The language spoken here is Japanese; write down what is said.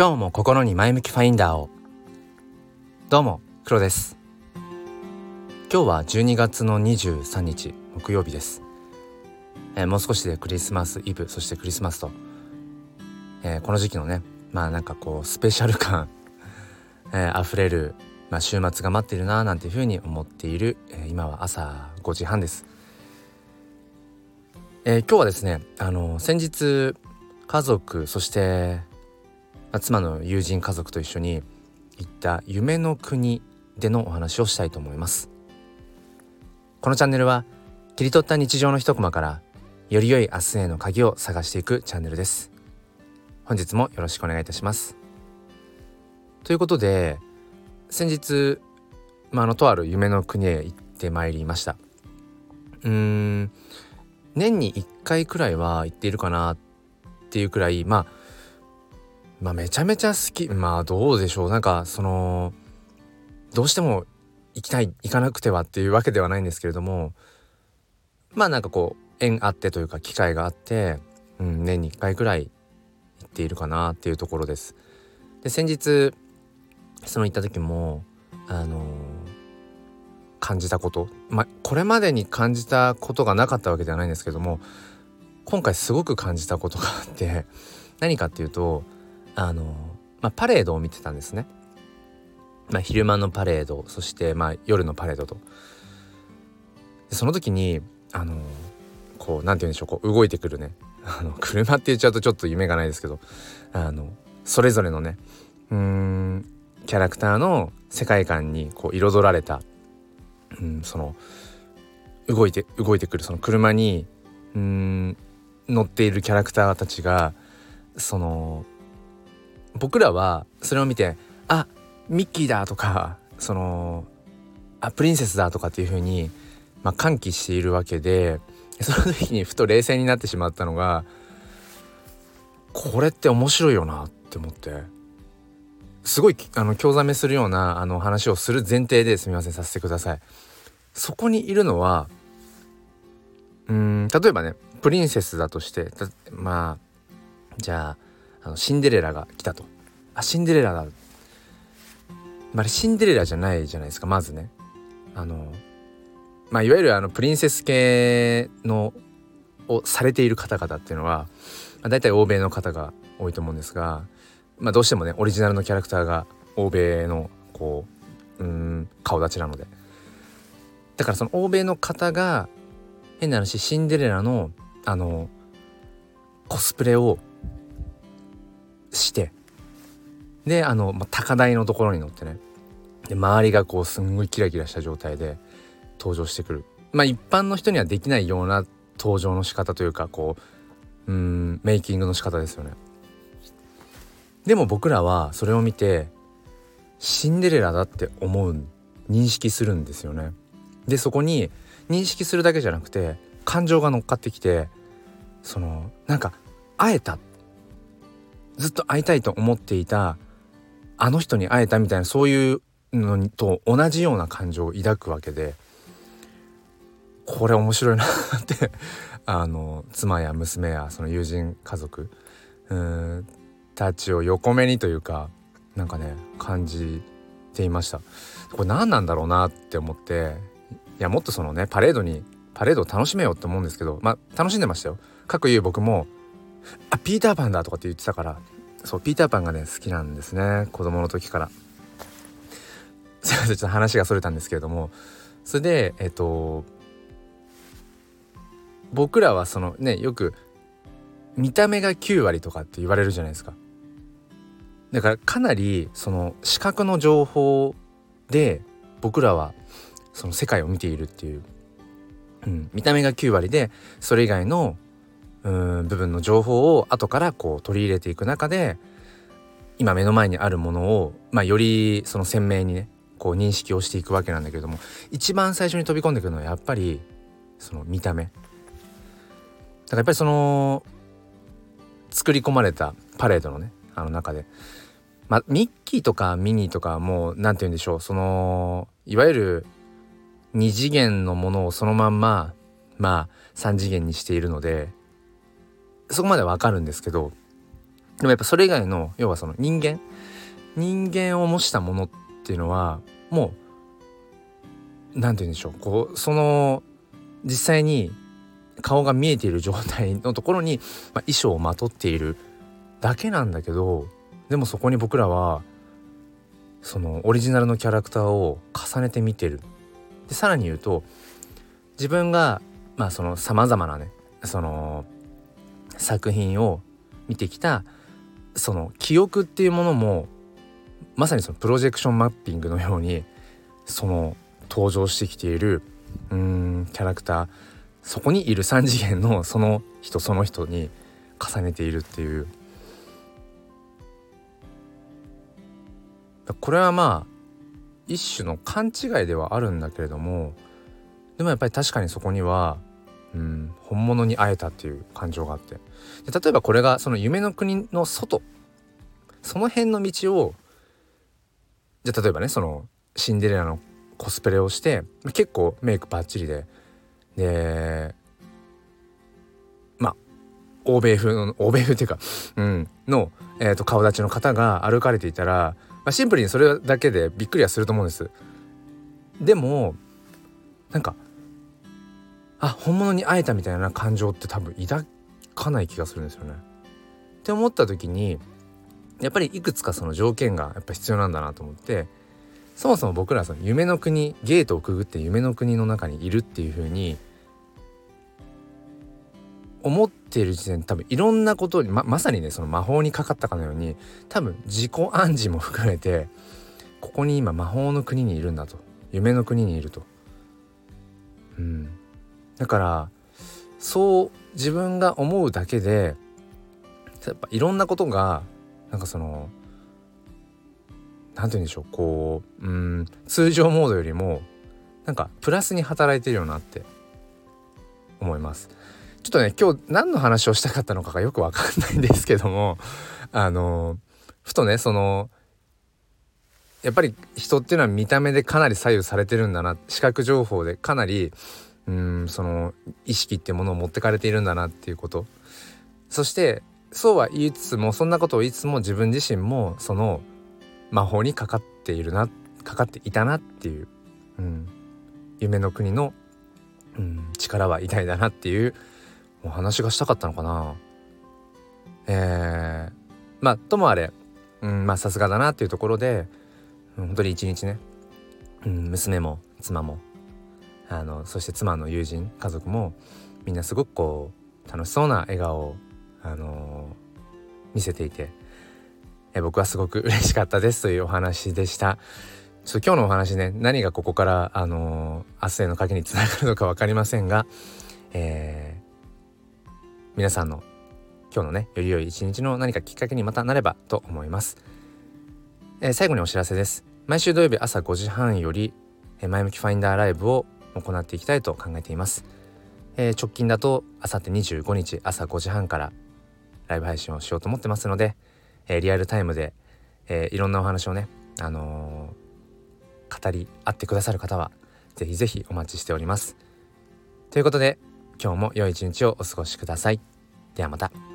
今日も心に前向きファインダーを。どうも黒です。今日は12月の23日木曜日です、えー、もう少しでクリスマスイブそしてクリスマスと、えー、この時期のねまあなんかこうスペシャル感、えー、溢れる、まあ、週末が待っているななんていうふうに思っている、え今は朝5時半です。えー、今日はですねあの先日家族そして妻の友人家族と一緒に行った夢の国でのお話をしたいと思います。このチャンネルは切り取った日常の一コマからより良い明日への鍵を探していくチャンネルです。本日もよろしくお願いいたします。ということで先日、まあ、あのとある夢の国へ行ってまいりました。うーん年に1回くらいは行っているかなっていうくらいまあまあめちゃめちゃ好き。まあどうでしょう。なんかそのどうしても行きたい行かなくてはっていうわけではないんですけれどもまあなんかこう縁あってというか機会があって、うん、年に1回くらい行っているかなっていうところです。で先日その行った時もあの感じたこと。まあこれまでに感じたことがなかったわけではないんですけども今回すごく感じたことがあって何かっていうとあの、まあ、パレードを見てたんですね。まあ、昼間のパレードそしてまあ夜のパレードと。その時にあのこう何て言うんでしょうこう動いてくるね あの車って言っちゃうとちょっと夢がないですけどあのそれぞれのねうんキャラクターの世界観にこう彩られたうん、その動いて動いてくるその車にうん乗っているキャラクターたちがその僕らはそれを見てあミッキーだとかそのあプリンセスだとかっていう風にまあ、歓喜しているわけでその時にふと冷静になってしまったのがこれって面白いよなって思ってすごいあの興ざめするようなあの話をする前提ですみませんさせてください。そこにいるのはうん例えばねプリンセスだとしてまあじゃああのシンデレラが来たと。あシンデレラだ。まあ、シンデレラじゃないじゃないですかまずね。あのまあいわゆるあのプリンセス系のをされている方々っていうのは、まあ、大体欧米の方が多いと思うんですが、まあ、どうしてもねオリジナルのキャラクターが欧米のこううん顔立ちなので。だからその欧米の方が変な話シンデレラのあのコスプレをして。であの、まあ、高台のところに乗ってね。で周りがこうすんごいキラキラした状態で登場してくる。まあ一般の人にはできないような登場の仕方というかこううんメイキングの仕方ですよね。でも僕らはそれを見てシンデレラだって思う認識するんですよね。でそこに認識するだけじゃなくて感情が乗っかってきてそのなんか会えたずっと会いたいと思っていたあの人に会えたみたいなそういうのと同じような感情を抱くわけでこれ面白いなって あの妻や娘やその友人家族うんたちを横目にというかなんかね感じていましたこれ何なんだろうなって思っていやもっとそのねパレードにパレードを楽しめようって思うんですけどまあ楽しんでましたよ。かくいう僕も「あピーターパンだ」とかって言ってたからそうピーターパンがね好きなんですね子供の時から。すいませんちょっと話がそれたんですけれどもそれでえっと僕らはそのねよく見た目が9割とかって言われるじゃないですか。だからかなりその視覚の情報で僕らはその世界を見ているっていう、うん、見た目が9割でそれ以外の部分の情報を後からこう取り入れていく中で今目の前にあるものを、まあ、よりその鮮明にねこう認識をしていくわけなんだけれども一番最初に飛び込んでくるのはやっぱりその見た目。だからやっぱりその作り込まれたパレードのねあの中でまあミッキーとかミニーとかもう何て言うんでしょうそのいわゆる2次元のものをそのまんままあ3次元にしているのでそこまでわかるんですけどでもやっぱそれ以外の要はその人間人間を模したものっていうのはもう何て言うんでしょうこうその実際に顔が見えている状態のところに、まあ、衣装をまとっているだけなんだけどでもそこに僕らはそのオリジナルのキャラクターを重ねて見てる。でさらに言うと自分がまあそのさまざまなねその作品を見てきたその記憶っていうものもまさにそのプロジェクションマッピングのようにその登場してきているうんキャラクターそこにいる3次元のその人その人に重ねているっていう。これはまあ一種の勘違いではあるんだけれどもでもやっぱり確かにそこにはうん。本物に会えたっていう感情があって。で例えばこれがその夢の国の外その辺の道をじゃあ例えばねそのシンデレラのコスプレをして結構メイクバッチリで。でまあ欧米風の欧米風っていうか、うん、の、えーと、顔立ちの方が歩かれていたら、まあ、シンプルにそれだけでびっくりはすると思うんです。でもなんかあ本物に会えたみたいな感情って多分抱かない気がするんですよね。って思った時にやっぱりいくつかその条件がやっぱ必要なんだなと思ってそもそも僕らその夢の国ゲートをくぐって夢の国の中にいるっていう風に思っている時点で多分いろんなことにままさにねその魔法にかかったかのように多分自己暗示も含めてここに今魔法の国にいるんだと夢の国にいると。だからそう自分が思うだけでやっぱいろんなことがなんかその何て言うんでしょうこううん通常モードよりもなんかプラスに働いてるよなって思います。ちょっとね今日何の話をしたかったのかがよくわかんないんですけどもあのふとねそのやっぱり人っていうのは見た目でかなり左右されてるんだな視覚情報でかなりうんその意識っていうものを持ってかれているんだなっていうこと。そしてそうは言いつつもそんなことを言いつつも自分自身もその魔法にかかっているなかかっていたなっていう、うん、夢の国の、うん、力は偉大だなっていうお話がしたかったのかな。えー、まあともあれ、うん、まあさすがだなっていうところで、うん、本当に一日ね、うん、娘も妻もあのそして妻の友人家族もみんなすごくこう楽しそうな笑顔を、あの、見せていてえ僕はすごく嬉しかったですというお話でした。ちょっと今日のお話ね何がここからあの、明日への鍵につながるのか分かりませんが、えー、皆さんの今日のねより良い一日の何かきっかけにまたなればと思います。えー、最後にお知らせです。毎週土曜日朝5時半より、えー、前向きファインダーライブを行っていきたいと考えています。えー、直近だとあさって25日朝5時半からライブ配信をしようと思ってますので、えー、リアルタイムで、えー、いろんなお話をね、あのー、語り合ってくださる方はぜひぜひお待ちしております。ということで今日も良い一日をお過ごしください。ではまた。